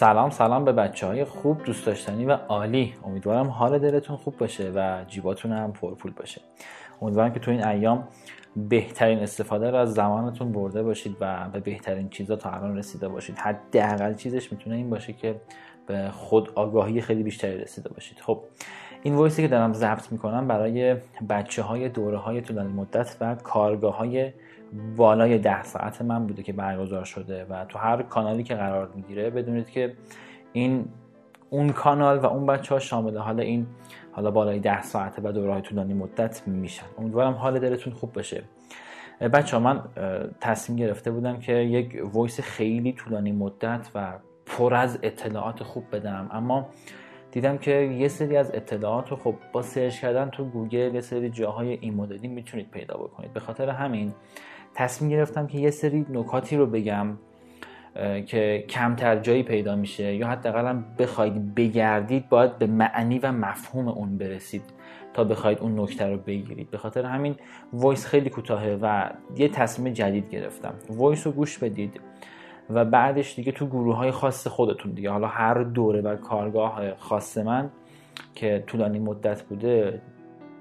سلام سلام به بچه های خوب دوست داشتنی و عالی. امیدوارم حال دلتون خوب باشه و جیباتون هم پرپول باشه. امیدوارم که تو این ایام بهترین استفاده رو از زمانتون برده باشید و به بهترین چیزا تا الان رسیده باشید. حداقل چیزش می‌تونه این باشه که به خود آگاهی خیلی بیشتری رسیده باشید. خب این وایسی که دارم ضبط می‌کنم برای بچه های دوره های طولانی مدت و کارگاه های بالای ده ساعت من بوده که برگزار شده و تو هر کانالی که قرار می‌گیره بدونید که این اون کانال و اون بچه ها شامل حال این حالا بالای ده ساعته و دوره های طولانی مدت میشن. امیدوارم حال دلتون خوب باشه. بچه ها من تصمیم گرفته بودم که یک voice خیلی طولانی مدت و پر از اطلاعات خوب بدم. اما دیدم که یه سری از اطلاعات رو خب با search کردن تو گوگل یه سری جاهای این مدلی می‌تونید پیدا بکنید. به خاطر همین تصمیم گرفتم که یه سری نکاتی رو بگم که کمتر جایی پیدا میشه یا حداقل بخواید بگردید باید به معنی و مفهوم اون برسید تا بخواید اون نکته رو بگیرید. به خاطر همین voice خیلی کوتاهه و یه تصمیم جدید گرفتم. voice رو گوش بدید و بعدش دیگه تو گروه های خاص خودتون دیگه. حالا هر دوره و کارگاه خاص من که طولانی مدت بوده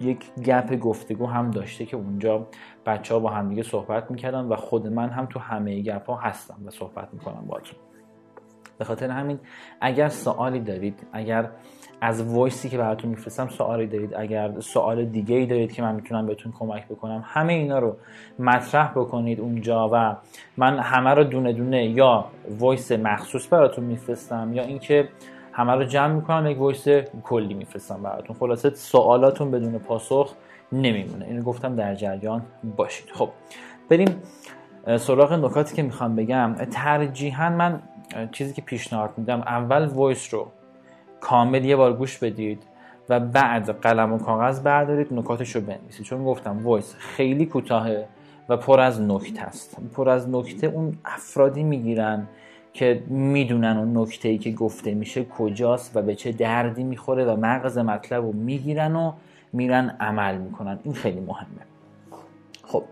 یک گپ گفتگو هم داشته که اونجا بچه ها با هم دیگه صحبت می‌کردن و خود من هم تو همه گپ ها هستم و صحبت می‌کنم باهاتون. به خاطر همین اگر سوالی دارید اگر از voice ی که براتون میفرستم سوالی دارید اگر سوال دیگه ای دارید که من می‌تونم بهتون کمک بکنم همه اینا رو مطرح بکنید اونجا و من همه رو دونه دونه یا voice مخصوص براتون میفرستم یا اینکه همه رو جمع می‌کنم یک voice کلی میفرستم براتون. خلاصه سوالاتون بدون پاسخ نمیمونه. اینو گفتم در جریان باشید. خب بریم سراغ نکاتی که می‌خوام بگم. ترجیحا من چیزی که پیشنهاد میدم اول voice رو کامل یه بار گوش بدید و بعد قلم و کاغذ بردارید نکاتش رو بنویسید. چون گفتم voice خیلی کوتاهه و پر از نکته است. پر از نکته اون افرادی می‌گیرن که می‌دونن اون نکته ای که گفته میشه کجاست و به چه دردی می‌خوره و مغز مطلب رو می‌گیرن و میرن عمل می‌کنن. این خیلی مهمه. خب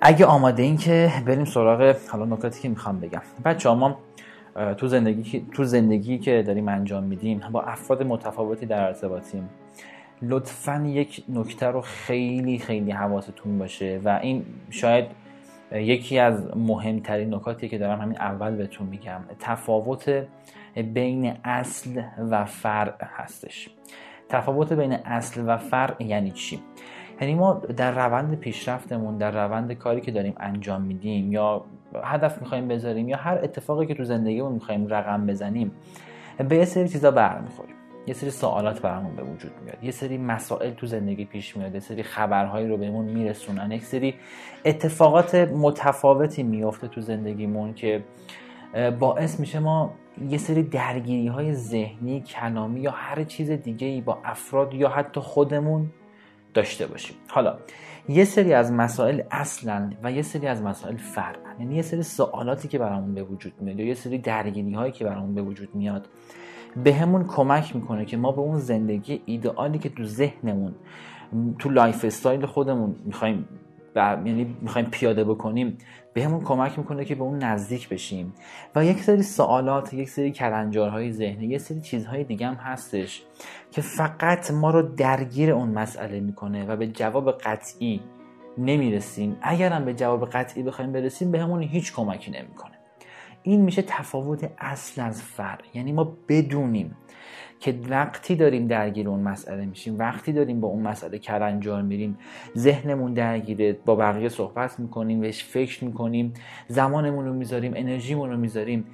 اگه آماده این که بریم سراغ حالا نکاتی که می‌خوام بگم. بچه ما تو زندگی تو زندگی که داریم انجام میدیم با افراد متفاوتی در ارتباطیم. لطفا یک نکته رو خیلی خیلی حواستون باشه و این شاید یکی از مهمترین نکاتی که دارم همین اول بهتون میگم تفاوت بین اصل و فرع هستش. تفاوت بین اصل و فرع یعنی چی؟ یعنی ما در روند پیشرفتمون در روند کاری که داریم انجام میدیم یا هدف می‌خوایم بذاریم یا هر اتفاقی که تو زندگیمون می‌خوایم رقم بزنیم به یه سری چیزا برمیخوریم. یه سری سوالات برامون به وجود میاد. یه سری مسائل تو زندگی پیش میاد. یه سری خبرهایی رو بهمون میرسونن. یک سری اتفاقات متفاوتی میفته تو زندگیمون که باعث میشه ما یه سری درگیری های ذهنی کلامی یا هر چیز دیگه ای با افراد یا حتی خودمون داشته باشیم. حالا یه سری از مسائل اصلین و یه سری از مسائل فرعین یعنی یه سری سوالاتی که برامون به وجود میاد یا یه سری درگیری هایی که برامون به وجود میاد به همون کمک می‌کنه که ما به اون زندگی ایدئالی که تو ذهنمون تو lifestyle خودمون می‌خوایم یعنی می‌خوایم پیاده بکنیم به همون کمک می‌کنه که به اون نزدیک بشیم. و یک سری سوالات یک سری کلنجارهای ذهنی یک سری چیزهای دیگه هم هستش که فقط ما رو درگیر اون مسئله می‌کنه و به جواب قطعی نمی‌رسیم. اگرم به جواب قطعی بخوایم برسیم به همون هیچ کمکی نمی‌کنه. این میشه تفاوت اصل از فرق یعنی ما بدونیم که وقتی داریم درگیر اون مسئله میشیم وقتی داریم با اون مسئله کرنجار میریم ذهنمون درگیره با بقیه صحبت می‌کنیم بهش فکر می‌کنیم زمانمون رو می‌ذاریم انرژیمون رو می‌ذاریم.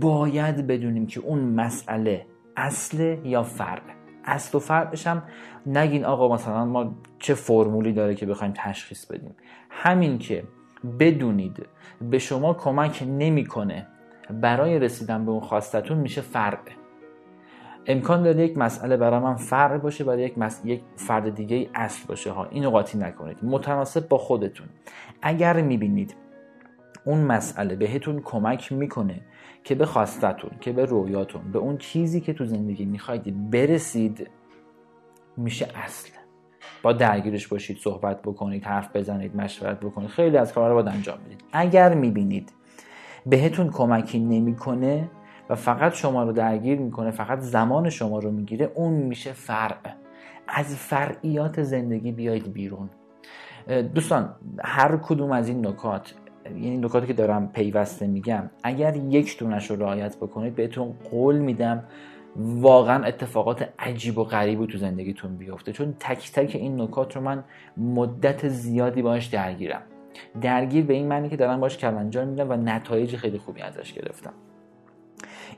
باید بدونیم که اون مسئله اصل یا فرق. اصل و فرقش هم نگین آقا مثلا ما چه فرمولی داره که بخوایم تشخیص بدیم. همین که بدونید. به شما کمک نمی‌کنه. برای رسیدن به اون خواستتون میشه فرقه امکان داره یک مسئله برای من فرق باشه برای یک, یک فرد دیگه اصل باشه. ها اینو قاطی نکنید. متناسب با خودتون. اگر می‌بینید اون مسئله بهتون کمک می‌کنه که به خواستتون که به رویاتون به اون چیزی که تو زندگی می‌خواید برسید میشه اصل. با درگیرش باشید صحبت بکنید حرف بزنید مشورت بکنید خیلی از کارا رو باید انجام بدید. اگر می‌بینید بهتون کمکی نمی‌کنه و فقط شما رو درگیر می‌کنه فقط زمان شما رو می‌گیره اون میشه فرع. از فرعیات زندگی بیاید بیرون. دوستان هر کدوم از این نکات یعنی نکاتی که دارم پیوسته میگم اگر یک دونش رو رعایت بکنید بهتون قول میدم واقعا اتفاقات عجیب و غریبی تو زندگیتون بیفته. چون تک تک این نکات رو من مدت زیادی باش درگیرم. درگیر به این معنی که دارم باش کلنجار میدم و نتایج خیلی خوبی ازش گرفتم.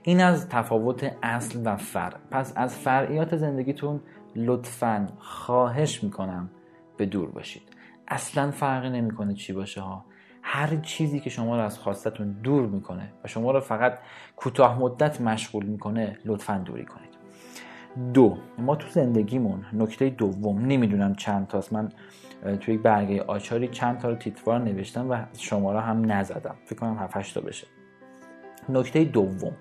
این از تفاوت اصل و فرع. پس از فرعیات زندگیتون لطفا خواهش می‌کنم به دور باشید. اصلا فرقی نمی‌کنه چی باشه ها. هر چیزی که شما رو از خواستتون دور می‌کنه و شما رو فقط کوتاه مدت مشغول می‌کنه لطفا دوری کنید. دو ما تو زندگیمون نکته دوم نمی‌دونم چند تاست. من توی یک برگه آچاری چند تا رو تیتوار نوشتم و شماره هم نزدم. فکر کنم 7 تا بشه. نکته دوم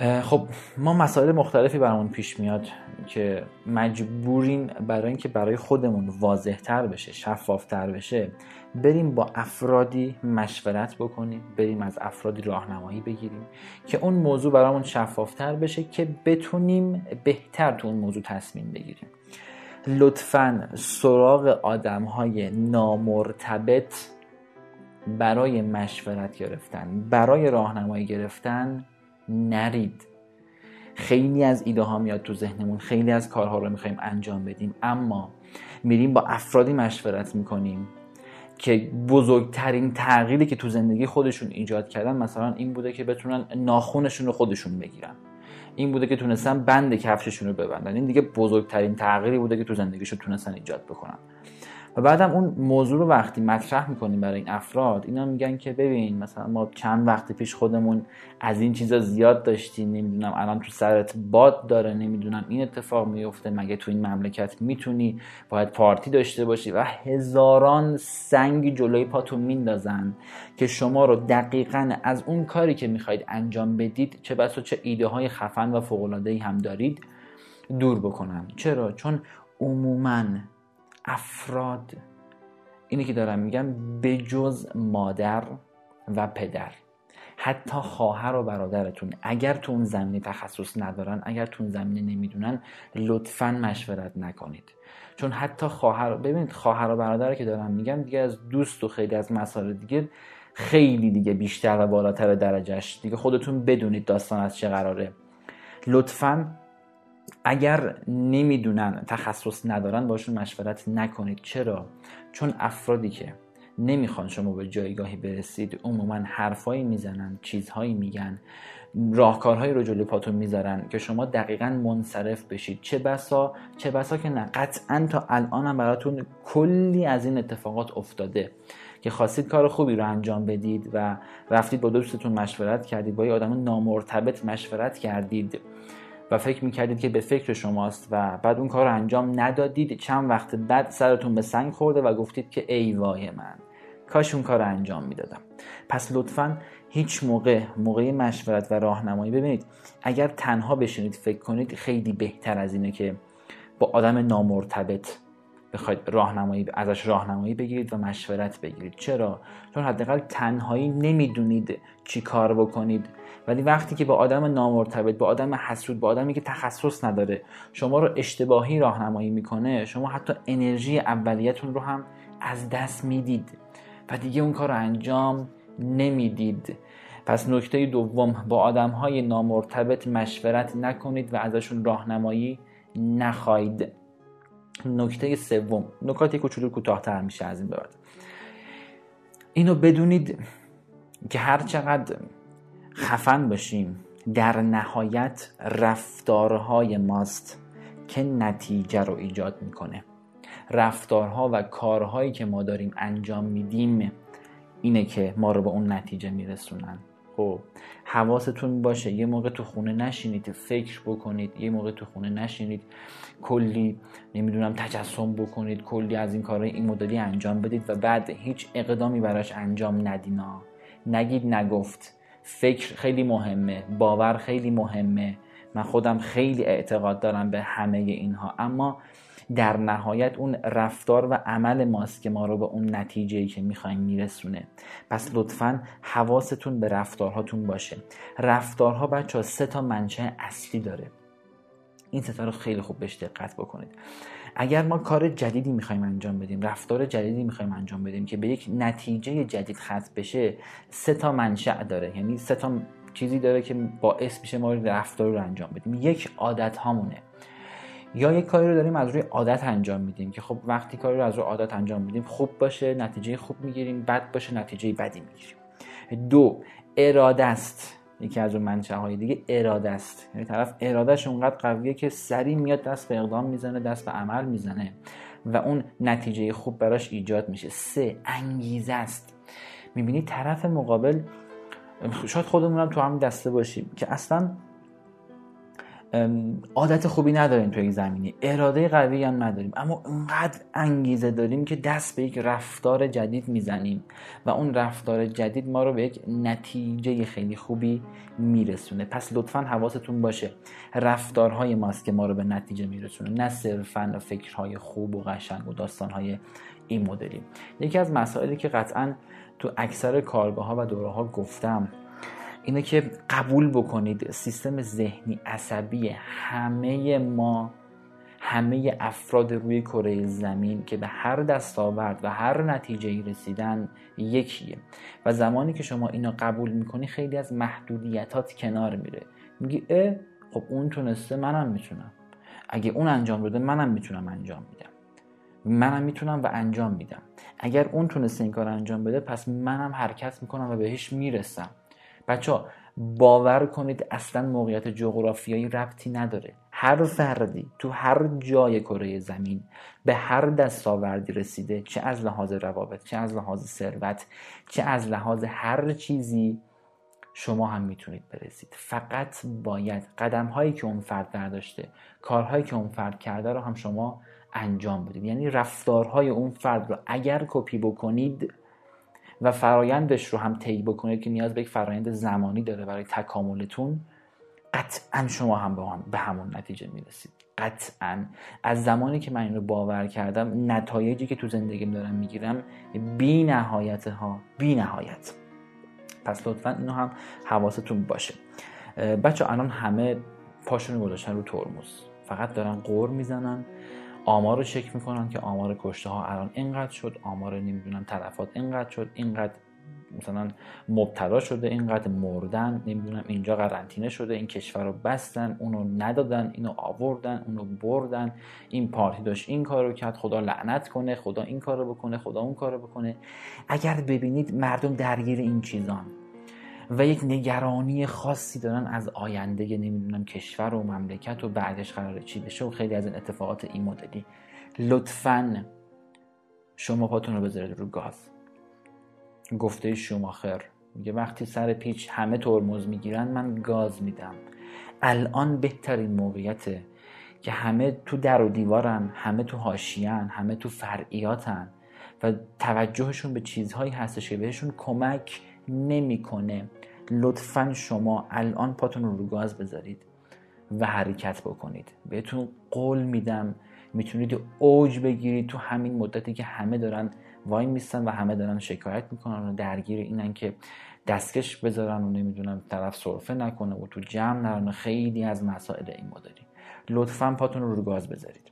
خب ما مسائل مختلفی برامون پیش میاد که مجبوریم برای اینکه برای خودمون واضح تر بشه شفاف تر بشه بریم با افرادی مشورت بکنیم بریم از افرادی راهنمایی بگیریم که اون موضوع برامون شفافتر بشه که بتونیم بهتر تو اون موضوع تصمیم بگیریم. لطفا سراغ آدم های نامرتبط برای مشورت گرفتن برای راهنمایی گرفتن نرید. خیلی از ایده ها میاد تو ذهنمون خیلی از کارها رو می‌خوایم انجام بدیم. اما میریم با افرادی مشورت می‌کنیم که بزرگترین تغییری که تو زندگی خودشون ایجاد کردن مثلا این بوده که بتونن ناخونشون رو خودشون بگیرن. این بوده که تونستن بند کفششون رو ببندن. این دیگه بزرگترین تغییری بوده که تو زندگیشون تونستن ایجاد بکنن. و بعدم اون موضوع رو وقتی مطرح می‌کنیم برای این افراد اینا میگن که ببین مثلا ما چند وقت پیش خودمون از این چیزا زیاد داشتیم نمی‌دونم الان تو سرت باد داره نمی‌دونم این اتفاق میفته مگه تو این مملکت می‌تونی باید پارتی داشته باشی؟ و هزاران سنگ جلوی پاتون میندازن که شما رو دقیقا از اون کاری که می‌خواید انجام بدید چه بس و چه ایده های خفن و فوق هم دارید دور بکنن. چرا؟ چون عموما افراد. اینی که دارم میگم به جز مادر و پدر. حتی خواهر و برادرتون اگر تو اون زمینه تخصص ندارن اگر تو اون زمینه نمی‌دونن لطفا مشورت نکنید. چون حتی خواهر ببینید خواهر و برادر که دارم میگم دیگه از دوست و خیلی از مسائل دیگه خیلی دیگه بیشتر و بالاتر درجهش دیگه خودتون بدونید داستان از چه قراره. لطفا اگر نمی‌دونن تخصص ندارن باشون مشورت نکنید. چرا؟ چون افرادی که نمی‌خوان شما به جایگاهی برسید عموما حرفایی می‌زنن چیزهایی میگن راهکارهایی رو جلو پاتون می‌ذارن که شما دقیقا منصرف بشید. چه بسا؟ چه بسا که نه. قطعا تا الان هم براتون کلی از این اتفاقات افتاده که خواستید کار خوبی رو انجام بدید و رفتید با دوستتون مشورت کردید با یه آدم نامرتبط مشورت کردید. و فکر می‌کردید که به فکر شماست و بعد اون کار رو انجام ندادید چند وقت بعد سرتون به سنگ خورده و گفتید که ای وای من کاش اون کار رو انجام می‌دادم. پس لطفا هیچ موقع موقع مشورت و راهنمایی ببینید اگر تنها بشینید فکر کنید خیلی بهتر از اینه که با آدم نامرتبط بخواید راهنمایی ازش راهنمایی بگیرید و مشورت بگیرید. چرا؟ چون حداقل تنهایی نمی‌دونید چی کار بکنید. ولی وقتی که با آدم نامرتبط با آدم حسود با آدمی که تخصص نداره شما رو اشتباهی راهنمایی می‌کنه شما حتی انرژی اولیتون رو هم از دست می‌دید و دیگه اون کار انجام نمی‌دید. پس نکته دوم با آدم های نامرتبط مشورت نکنید و ازشون راهنمایی نخواهید. نکته سوم. نکات کوچولو کوتاهتر میشه از این بعد. اینو بدونید که هر چقدر خفن باشیم در نهایت رفتارهای ماست که نتیجه رو ایجاد می‌کنه. رفتارها و کارهایی که ما داریم انجام میدیم اینه که ما رو به اون نتیجه میرسونن. خب حواستون باشه یه موقع تو خونه نشینید فکر بکنید یه موقع تو خونه نشینید کلی نمی‌دونم تجسم بکنید کلی از این کارهای این مدلی انجام بدید و بعد هیچ اقدامی براش انجام ندینا نگید نگفت. فکر خیلی مهمه باور خیلی مهمه. من خودم خیلی اعتقاد دارم به همه اینها. اما در نهایت اون رفتار و عمل ماست که ما رو به اون نتیجه که می‌خوایم میرسونه. پس لطفا حواستون به رفتارهاتون باشه. رفتارها بچه سه تا منشه اصلی داره. این ستا رو خیلی خوب بهش دقت بکنید. اگر ما کار جدیدی می‌خوایم انجام بدیم رفتار جدیدی می‌خوایم انجام بدیم که به یک نتیجه جدید ختم بشه سه تا منشأ داره. یعنی سه تا چیزی داره که باعث میشه ما رفتار رو انجام بدیم. یک عادت هامونه یا یک کاری رو داریم از روی عادت انجام میدیم که خب وقتی کاری رو از روی عادت انجام میدیم خوب باشه نتیجه خوب می‌گیریم بد باشه نتیجه بدی می‌گیریم. دو اراده است. یکی از اون منشه های دیگه اراده است. یعنی طرف ارادهش اونقدر قویه که سریع میاد دست به اقدام می‌زنه دست به عمل می‌زنه و اون نتیجه خوب براش ایجاد میشه. سه انگیزه است. می‌بینی طرف مقابل شاید خودمونم تو هم دسته باشیم که اصلا عادت خوبی نداریم توی زمینی اراده قوی هم نداریم. اما اونقدر انگیزه داریم که دست به یک رفتار جدید می‌زنیم و اون رفتار جدید ما رو به یک نتیجه خیلی خوبی میرسونه. پس لطفا حواستون باشه. رفتارهای ماست که ما رو به نتیجه میرسونه. نه صرفا فکرهای خوب و قشنگ و داستانهای این مدلی. یکی از مسائلی که قطعا تو اکثر کارگاه ها و دوره ها گفتم اینه که قبول بکنید سیستم ذهنی عصبی همه ما همه افراد روی کره زمین که به هر دستاورد و هر نتیجه رسیدن یکیه. و زمانی که شما اینو قبول می‌کنی خیلی از محدودیتات کنار میره. میگی اه خب اون تونسته منم می‌تونم. اگه اون انجام بده منم می‌تونم انجام میدم. منم می‌تونم و انجام میدم. اگر اون تونسته این کار انجام بده پس منم حرکت می‌کنم و بهش می‌رسم. بچه باور کنید اصلا موقعیت جغرافیایی ربطی نداره. هر فردی تو هر جای کره زمین به هر دستاوردی رسیده چه از لحاظ روابط چه از لحاظ ثروت چه از لحاظ هر چیزی شما هم می‌تونید برسید. فقط باید قدم هایی که اون فرد برداشته کارهایی که اون فرد کرده رو هم شما انجام بدید. یعنی رفتارهای اون فرد رو اگر کپی بکنید و فرایندش رو هم طی بکنید که نیاز به یک فرایند زمانی داره برای تکاملتون قطعا شما هم به, هم به همون نتیجه می‌رسید. قطعا. از زمانی که من این رو باور کردم نتایجی که تو زندگیم دارم می‌گیرم بی نهایت ها بی نهایت پس لطفا اینو هم حواستون باشه. بچه الان همه پاشون گذاشتن رو ترمز. فقط دارن قور می‌زنن. آمار رو چک می‌کنن که آمار کشته ها الان اینقدر شد آمار نمی‌دونم تلفات اینقدر شد اینقدر مثلا مبتلا شده اینقدر مردن نمی‌دونم اینجا قرنطینه شده این کشور رو بستن اونو ندادن اینو آوردن اونو بردن این پارتی داشت این کارو کرد خدا لعنت کنه خدا این کارو بکنه خدا اون کارو بکنه. اگر ببینید مردم درگیر این چیزان. و یک نگرانی خاصی دارن از آینده نمی‌دونم کشور و مملکت و بعدش قراره چی بشه و خیلی از این اتفاقات این مدلی. لطفا شما پاتون رو بذارید رو گاز. گفته شماخر میگه وقتی سر پیچ همه ترمز می‌گیرن من گاز میدم. الان بهترین موقعیته که همه تو در و دیوارن همه تو هاشیان همه تو فرعیاتن و توجهشون به چیزهایی هستش که بهشون کمک نمی‌کنه. لطفا شما الان پاتون رو گاز بذارید و حرکت بکنید. بهتون قول میدم می‌تونید اوج بگیرید تو همین مدتی که همه دارن وای میستن و همه دارن شکایت می‌کنن و درگیر اینن که دستکش بذارن و نمی‌دونم طرف سرفه نکنه و تو جمع نرن خیلی از مسائل این مدلی لطفا پاتون رو رو گاز بذارید.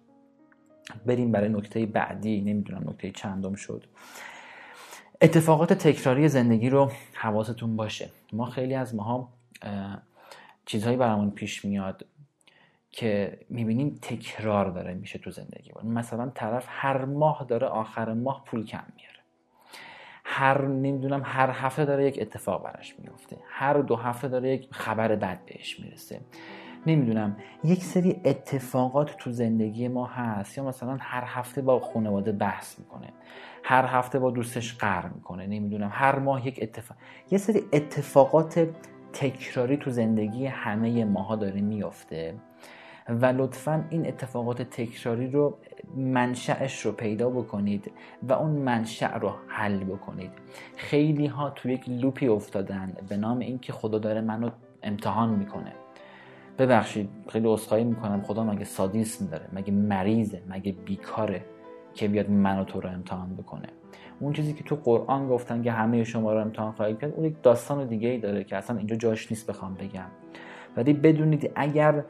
بریم برای نکته بعدی نمی‌دونم نکته چندم شد. اتفاقات تکراری زندگی رو حواستون باشه. ما خیلی از ماها چیزهایی برامون پیش میاد که می‌بینیم تکرار داره میشه تو زندگی مثلا طرف هر ماه داره آخر ماه پول کم میاره. هر نمی‌دونم هر هفته داره یک اتفاق براش میفته هر دو هفته داره یک خبر بد بهش می‌رسه. نمی‌دونم یک سری اتفاقات تو زندگی ما هست یا مثلا هر هفته با خانواده بحث می‌کنه هر هفته با دوستش قر می‌کنه نمی‌دونم هر ماه یک اتفاق یه سری اتفاقات تکراری تو زندگی همه ماها داره میفته و لطفا این اتفاقات تکراری رو منشأش رو پیدا بکنید و اون منشأ رو حل بکنید. خیلی ها تو یک لوپی افتادن به نام اینکه خدا داره منو امتحان می‌کنه. ببخشید خیلی عذرخواهی می‌کنم. خدا مگه سادیسم داره؟ مگه مریضه؟ مگه بیکاره که بیاد من و تو رو امتحان بکنه؟ اون چیزی که تو قرآن گفتن که همه شما رو امتحان خواهید کرد اون یک داستان دیگه ای داره که اصلا اینجا جاش نیست بخوام بگم. ولی بدونید اگر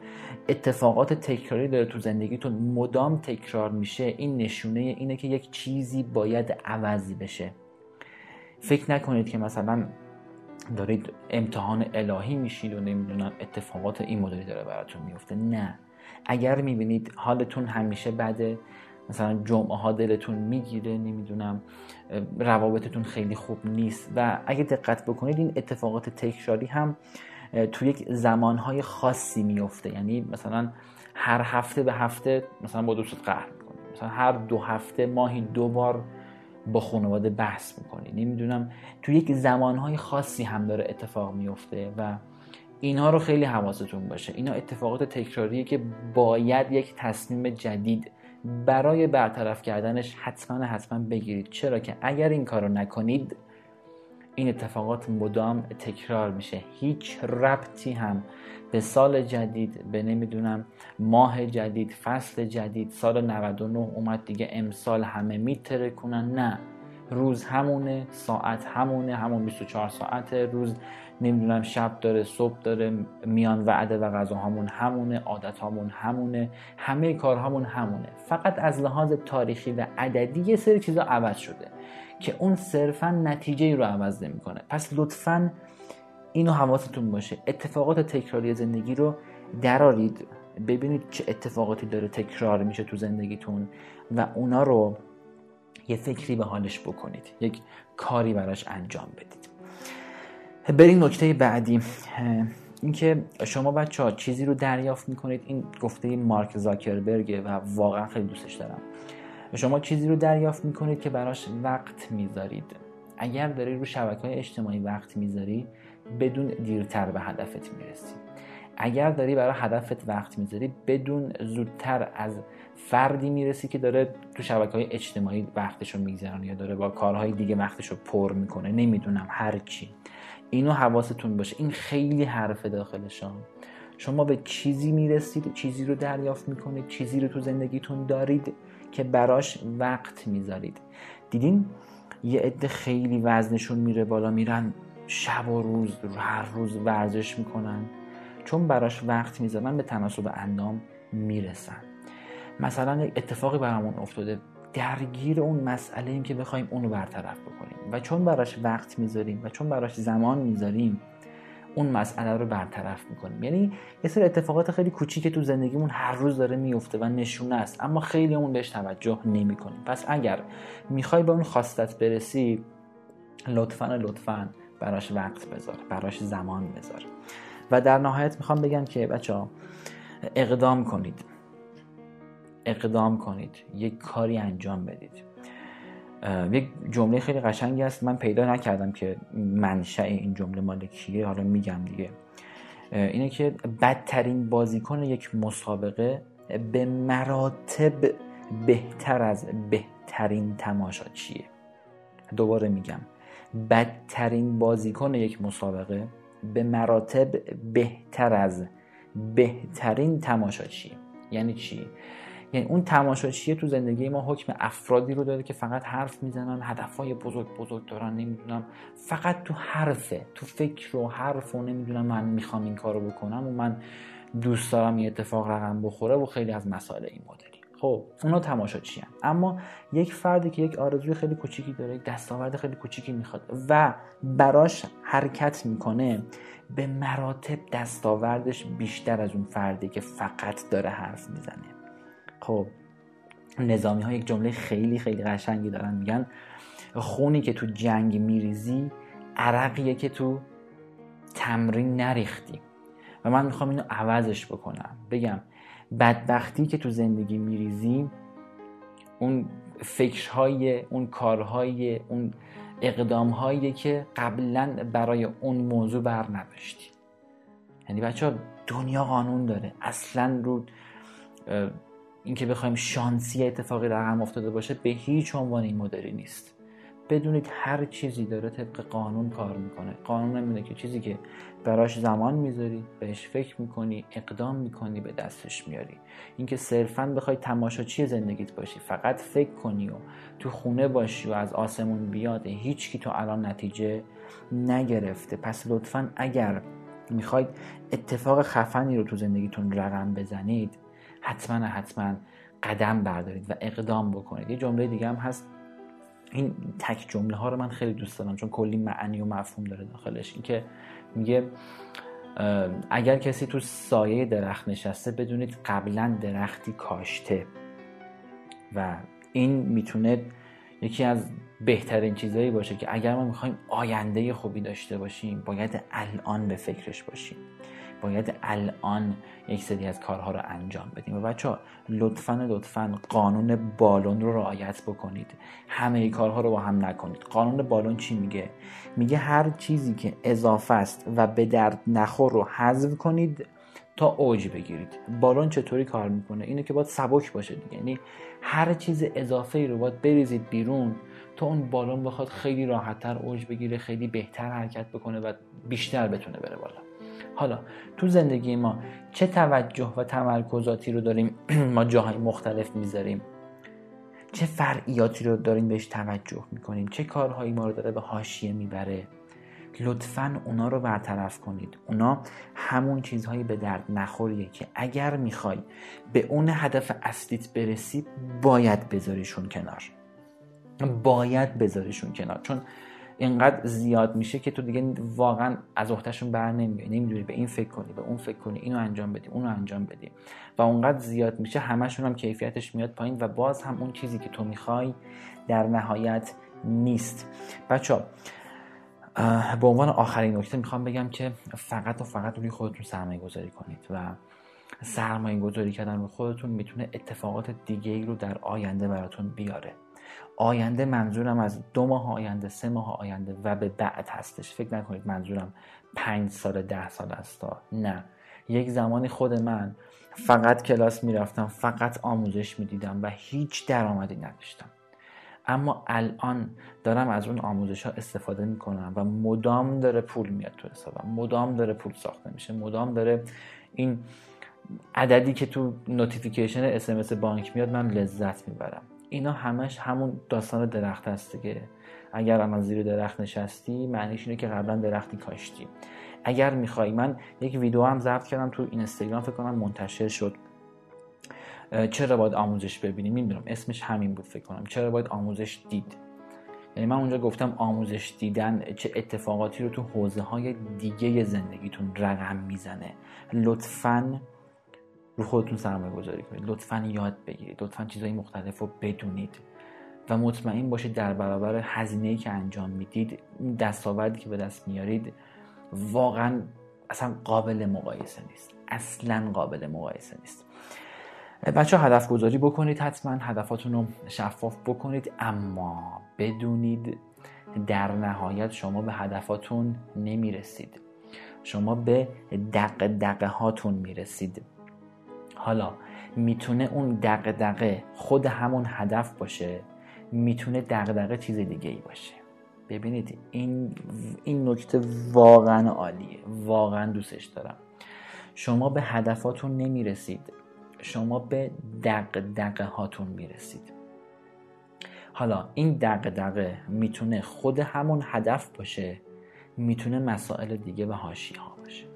اتفاقات تکراری داره تو زندگیتون مدام تکرار میشه این نشونه اینه که یک چیزی باید عوضی بشه. فکر نکنید که مثلا دارید امتحان الهی میشید و نمی‌دونم اتفاقات این مدلی داره براتون میفته. نه. اگر می‌بینید حالتون همیشه بده مثلا جمعه ها دلتون می‌گیره نمی‌دونم روابطتون خیلی خوب نیست و اگه دقت بکنید این اتفاقات تکراری هم تو یک زمانهای خاصی میفته یعنی مثلا هر هفته به هفته مثلا با دوستت قهر می‌کنی. مثلا هر دو هفته ماهی دو بار با خانواده بحث می‌کنی. نمی‌دونم تو یک زمانهای خاصی هم داره اتفاق میفته و اینها رو خیلی حواستون باشه. اینا اتفاقات تکراریه که باید یک تصمیم جدید برای برطرف کردنش حتما حتما بگیرید. چرا که اگر این کار رو نکنید این اتفاقات مدام تکرار میشه. هیچ ربطی هم به سال جدید به نمی‌دونم ماه جدید فصل جدید سال 99 اومد دیگه امسال همه میتره کنن نه روز همونه ساعت همونه همون 24 ساعت روز نمی‌دونم شب داره صبح داره میان وعده و غذا همون همونه عادت همون همونه همه کار همون همونه. فقط از لحاظ تاریخی و عددی یه سری چیزا عوض شده. که اون صرفا نتیجه رو عوض نمی‌کنه. پس لطفا اینو حواستون باشه. اتفاقات تکراری زندگی رو درارید. ببینید چه اتفاقاتی داره تکرار میشه تو زندگیتون و اونا رو یه فکری به حالش بکنید. یک کاری براش انجام بدید. بریم نکته بعدی. اینکه شما بچه ها چیزی رو دریافت می‌کنید. این گفته مارک زاکربرگه و واقعا خیلی دوستش دارم. شما چیزی رو دریافت می‌کنید که براش وقت می‌ذارید. اگر داری رو شبکه های اجتماعی وقت می‌ذاری بدون دیرتر به هدفت می‌رسی اگر داری برای هدفت وقت می‌ذاری بدون زودتر از فردی می‌رسی که داره تو شبکه های اجتماعی وقتش رو میگذرن یا داره با کارهای دیگه وقتش رو پر می‌کنه نمی‌دونم هر چی. اینو حواستون باشه. این خیلی حرف داخلشان شما به چیزی می‌رسید چیزی رو دریافت می‌کنید چیزی رو تو زندگیتون دارید که براش وقت می‌ذارید. دیدین؟ یه عده خیلی وزنشون میره بالا میرن شب و روز هر روز ورزش می‌کنن. چون براش وقت می‌ذارن به تناسب اندام می‌رسن مثلا یک اتفاقی برامون افتاده. درگیر اون مسئله ایم که بخوایم اونو برطرف بکنیم. و چون براش وقت می‌ذاریم و چون براش زمان می‌ذاریم اون مسئله رو برطرف می‌کنیم. یعنی یه سری اتفاقات خیلی کوچیک تو زندگیمون هر روز داره میفته و نشونه است. اما خیلی اون بهش توجه نمی‌کنیم. پس اگر می‌خوای به اون خواستت برسی لطفا لطفا براش وقت بذار. براش زمان بذار. و در نهایت می‌خوام بگم که بچه ها اقدام کنید. اقدام کنید. یک کاری انجام بدید. یک جمله خیلی قشنگی است من پیدا نکردم که منشأ این جمله مال کیه. حالا میگم دیگه. اینه که بدترین بازیکن یک مسابقه به مراتب بهتر از بهترین تماشاچیه دوباره میگم. بدترین بازیکن یک مسابقه به مراتب بهتر از بهترین تماشاچی یعنی چی؟ یعنی اون تماشاچی تو زندگی ما حکم افرادی رو داره که فقط حرف می‌زنن هدفهای بزرگ بزرگ دارن نمی‌دونم. فقط تو حرفه تو فکر و حرف و نمی‌دونم من می‌خوام این کارو بکنم و من دوست دارم این اتفاق رقم بخوره و خیلی از مسائل این مدلی. خب اونا تماشاچی. اما یک فردی که یک آرزوی خیلی کوچیکی داره یک دستاورد خیلی کوچیکی می‌خواد و براش حرکت می‌کنه به مراتب دستاوردش بیشتر از اون فردی که فقط داره حرف می‌زنه. خب نظامی ها یک جمله خیلی خیلی قشنگی دارن میگن. خونی که تو جنگ میریزی عرقیه که تو تمرین نریختی. و من می‌خوام اینو عوضش بکنم. بگم بدبختی که تو زندگی میریزیم اون فکرهای اون کارهای اون اقدامهایی که قبلا برای اون موضوع بر نداشتی. یعنی بچه ها دنیا قانون داره. اصلا رو اینکه بخوایم شانسی اتفاقی رقم افتاده باشه به هیچ عنوان این مدلی نیست. بدونید هر چیزی داره طبق قانون کار می‌کنه. قانون نمیده که چیزی که براش زمان می‌ذاری بهش فکر می‌کنی اقدام می‌کنی به دستش میاری اینکه صرفا بخوای تماشاچی زندگیت باشی فقط فکر کنی و تو خونه باشی و از آسمون بیاد هیچ کی تو الان نتیجه نگرفته. پس لطفا اگر می‌خواید اتفاق خفنی رو تو زندگیتون رقم بزنید حتما حتما قدم بردارید و اقدام بکنید. یه جمله دیگه هم هست. این تک جمله ها رو من خیلی دوست دارم چون کلی معنی و مفهوم داره داخلش. اینکه میگه اگر کسی تو سایه درخت نشسته بدونید قبلا درختی کاشته. و این می‌تونه یکی از بهترین چیزهایی باشه که اگر ما می‌خوایم آینده خوبی داشته باشیم باید الان به فکرش باشیم. باید الان یک سری از کارها رو انجام بدیم. و بچه ها لطفا لطفا قانون بالون رو رعایت بکنید. همه کارها رو با هم نکنید. قانون بالون چی میگه؟ میگه هر چیزی که اضافه است و به درد نخور رو حذف کنید تا اوج بگیرید. بالون چطوری کار می‌کنه؟ اینه که باید سبک باشه دیگه. یعنی هر چیز اضافه ای رو باید بریزید بیرون تا اون بالون بخواد خیلی راحتتر اوج بگیره خیلی بهتر حرکت بکنه و بیشتر بتونه بره بالا. حالا تو زندگی ما چه توجه و تمرکزاتی رو داریم؟ ما جاهای مختلف می‌ذاریم. چه فرعیاتی رو داریم بهش توجه می‌کنیم؟ چه کارهایی ما رو داره به حاشیه می‌بره؟ لطفا اونا رو برطرف کنید. اونا همون چیزهایی به درد نخوریه که اگر می‌خوای به اون هدف اصلیت برسی باید بذاریشون کنار. باید بذاریشون کنار. چون اینقدر زیاد میشه که تو دیگه واقعا از اختشون بر نمیای. نمی‌دونی به این فکر کنی به اون فکر کنی اینو انجام بدی اونو انجام بدی. و اونقدر زیاد میشه همشون هم کیفیتش میاد پایین و باز هم اون چیزی که تو می‌خوای در نهایت نیست. بچه به عنوان آخرین نکته می‌خوام بگم که فقط و فقط روی خودتون سرمایه گذاری کنید و سرمایه گذاری کردن رو خودتون می‌تونه اتفاقات دیگه ای رو در آینده براتون بیاره. آینده منظورم از دو ماه آینده سه ماه آینده و به بعد هستش. فکر نکنید منظورم پنج سال ده سال است. نه. یک زمانی خود من فقط کلاس می‌رفتم فقط آموزش می‌دیدم و هیچ درآمدی نداشتم. اما الان دارم از اون آموزش ها استفاده می‌کنم و مدام داره پول میاد تو حسابم مدام داره پول ساخته میشه. مدام داره این عددی که تو نوتیفیکیشن اسمس بانک میاد من لذت می‌برم. اینا همش همون داستان درخت هست دیگه. اگر هم زیر درخت نشستی معنیش اینه که قبلا درختی کاشتی. اگر می‌خوای من یک ویدیو هم ضبط کردم تو اینستاگرام فکر کنم منتشر شد. چرا باید آموزش ببینیم می‌دونم اسمش همین بود فکر کنم. چرا باید آموزش دید؟ یعنی من اونجا گفتم آموزش دیدن چه اتفاقاتی رو تو حوزه های دیگه زندگیتون رقم می‌زنه. لطفاً رو خودتون سرمایه گذاری کنید. لطفا یاد بگیرید. لطفا چیزهای مختلف رو بدونید. و مطمئن باشید در برابر هزینه‌ای که انجام می‌دید این دستاوردی که به دست میارید واقعا اصلا قابل مقایسه نیست. اصلا قابل مقایسه نیست. بچه هدف گذاری بکنید حتما. هدفاتون رو شفاف بکنید. اما بدونید در نهایت شما به هدفاتون نمی‌رسید. شما به دق دقه هاتون می‌رسید. حالا می‌تونه اون دقدقه خود همون هدف باشه می‌تونه دقدقه چیز دیگه ای باشه. ببینید این این نکته واقعا عالیه. واقعا دوستش دارم. شما به هدفاتون نمی‌رسید. شما به دقدقه هاتون می‌رسید. حالا این دقدقه می‌تونه خود همون هدف باشه می‌تونه مسائل دیگه و هاشی ها باشه.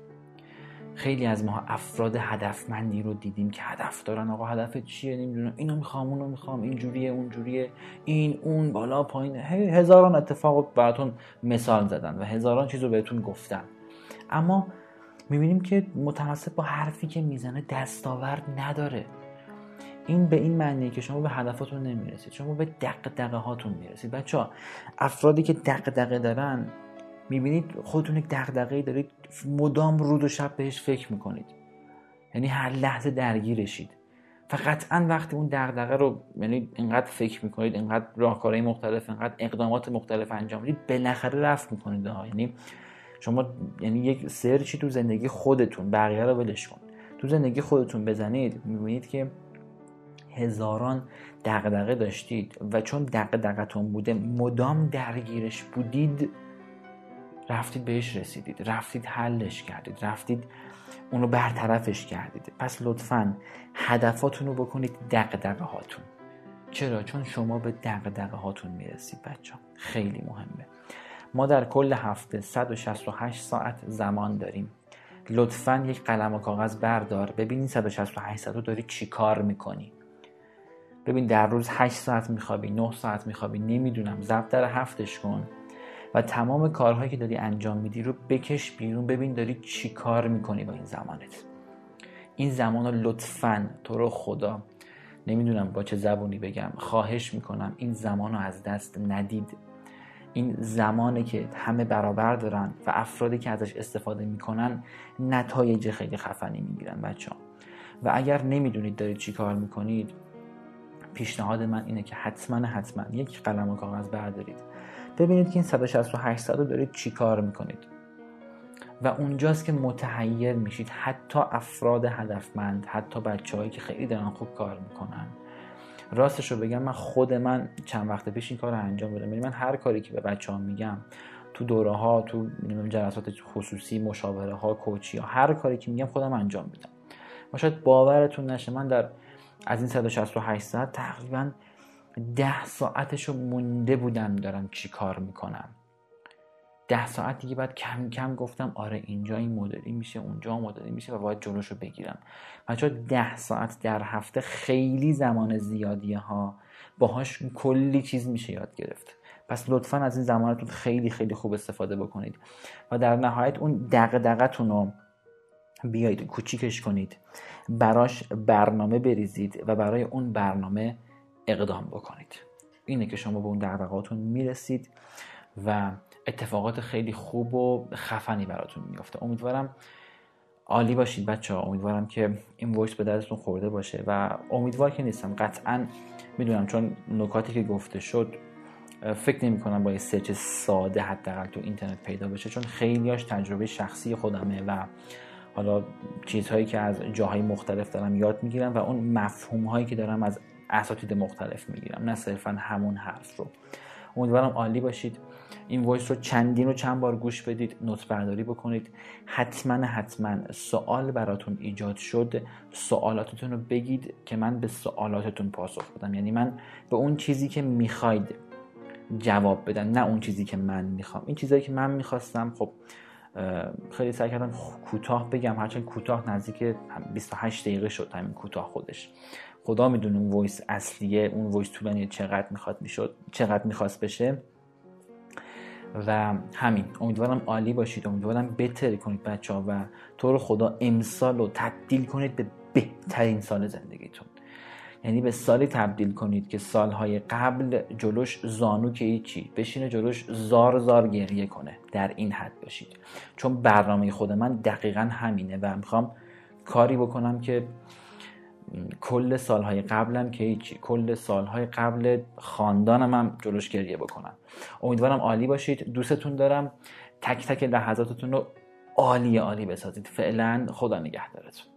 خیلی از ما افراد هدفمندی رو دیدیم که هدف دارن. آقا هدف چیه؟ نمی‌دونم. اینو می‌خوام اونو می‌خوام. اینجوریه اونجوریه این اون بالا پایین. هزاران اتفاق براتون مثال زدن و هزاران چیز رو بهتون گفتن اما می‌بینیم که متناسب با حرفی که می‌زنه دستاورد نداره. این به این معنیه که شما به هدفاتون نمی‌رسید. شما به دق هاتون می‌رسید. بچه ها افرادی که دق دارن می‌بینید خودتون یک دغدغه‌ای دارید مدام رود و شب بهش فکر می‌کنید. یعنی هر لحظه درگیرشید. و قطعا وقتی اون دغدغه رو یعنی اینقدر فکر می‌کنید اینقدر راهکارهای مختلف اینقدر اقدامات مختلف انجام می‌دید بالاخره رفت می‌کنید. ها یعنی شما یعنی یک سرچی تو زندگی خودتون بقیه رو ولش کن. تو زندگی خودتون بزنید می‌بینید که هزاران دغدغه داشتید و چون دغدغتون بوده مدام درگیرش بودید رفتید بهش رسیدید رفتید حلش کردید رفتید اونو برطرفش کردید. پس لطفا هدفاتون رو بکنید دقدقه هاتون. چرا؟ چون شما به دقدقه هاتون می‌رسید بچه خیلی مهمه. ما در کل هفته 168 ساعت زمان داریم. لطفا یک قلم و کاغذ بردار. ببین این 168 ساعت رو داری چی کار می‌کنی. ببین در روز 8 ساعت میخوابی 9 ساعت میخوابی نمی‌دونم. ضبط در هفتش کن. و تمام کارهایی که داری انجام میدی رو بکش بیرون. ببین داری چی کار می‌کنی با این زمانت. این زمان رو لطفا تو رو خدا نمی‌دونم با چه زبونی بگم خواهش می‌کنم این زمان رو از دست ندید. این زمانی که همه برابر دارن و افرادی که ازش استفاده می‌کنن نتایج خیلی خفنی می‌گیرن بچه ها. و اگر نمی‌دونید دارید چی کار می‌کنید پیشنهاد من اینه که حتما حتما یک قلم و کاغذ بردارید. ببینید که این 168 رو دارید چی کار می‌کنید. و اونجاست که متحیر میشید. حتی افراد هدفمند حتی بچههایی که خیلی دارن خوب کار می‌کنن. راستش رو بگم من خود من چند وقت پیش این کار رو انجام یعنی من هر کاری که به بچه ها میگم تو دوره ها تو جلسات خصوصی مشاوره ها کوچی ها هر کاری که میگم خودم انجام میدم. و شاید باورتون نشه من در از این 168 ساعت تقریبا ده ساعتشو مونده بودم دارم چی کار می‌کنم. ده ساعت دیگه بعد کم کم گفتم آره اینجا این مدلی میشه اونجا مدلی میشه و باید جلوش رو بگیرم. بچه ده ساعت در هفته خیلی زمان زیادیه ها. باهاش کلی چیز میشه یاد گرفت. پس لطفا از این زمانتون خیلی خیلی خوب استفاده بکنید. و در نهایت اون دقدقتون رو بیایید کوچیکش کنید. براش برنامه بریزید و برای اون برنامه اقدام بکنید. اینه که شما به اون دقدقاتون می‌رسید و اتفاقات خیلی خوب و خفنی براتون میفته. امیدوارم عالی باشید بچه ها امیدوارم که این وایس به دردتون خورده باشه و امیدوار که نیستم. قطعا می‌دونم چون نکاتی که گفته شد فکر نمی کنم با یه search ساده حداقل تو اینترنت پیدا بشه چون خیلیاش تجربه شخصی خودمه و حالا چیزهایی که از جاهای مختلف دارم یاد می‌گیرم و اون مفهوم هایی که دارم از اساتید مختلف می‌گیرم نه صرفا همون حرف رو. امیدوارم عالی باشید. این voice رو چندین و چند بار گوش بدید note برداری بکنید. حتما حتما سوال براتون ایجاد شد سوالاتتون رو بگید که من به سوالاتتون پاسخ بدم. یعنی من به اون چیزی که می‌خواید جواب بدم نه اون چیزی که من می‌خوام. این چیزایی که من می‌خواستم خب خیلی سعی کردم کوتاه بگم. هرچند کوتاه نزدیک 28 دقیقه شد همین کوتاه خودش. خدا می‌دونه اون voice اصلیه اون voice طولانی چقدر می‌خواد می‌شد چقدر می‌خواست بشه. و همین امیدوارم عالی باشید. امیدوارم بهتری کنید بچه ها و تو رو خدا امسال رو تبدیل کنید به بهترین سال زندگیتون. یعنی به سالی تبدیل کنید که سالهای قبل جلوش زانو که هیچی بشینه جلوش زار زار گریه کنه. در این حد باشید. چون برنامه خود من دقیقا همینه و می‌خوام کاری بکنم که کل سالهای قبلم که هیچی کل سالهای قبل خاندانم هم جلوش گریه بکنم. امیدوارم عالی باشید. دوستتون دارم. تک تک لحظاتتون رو عالی عالی بسازید. فعلا خدا نگهدارتون.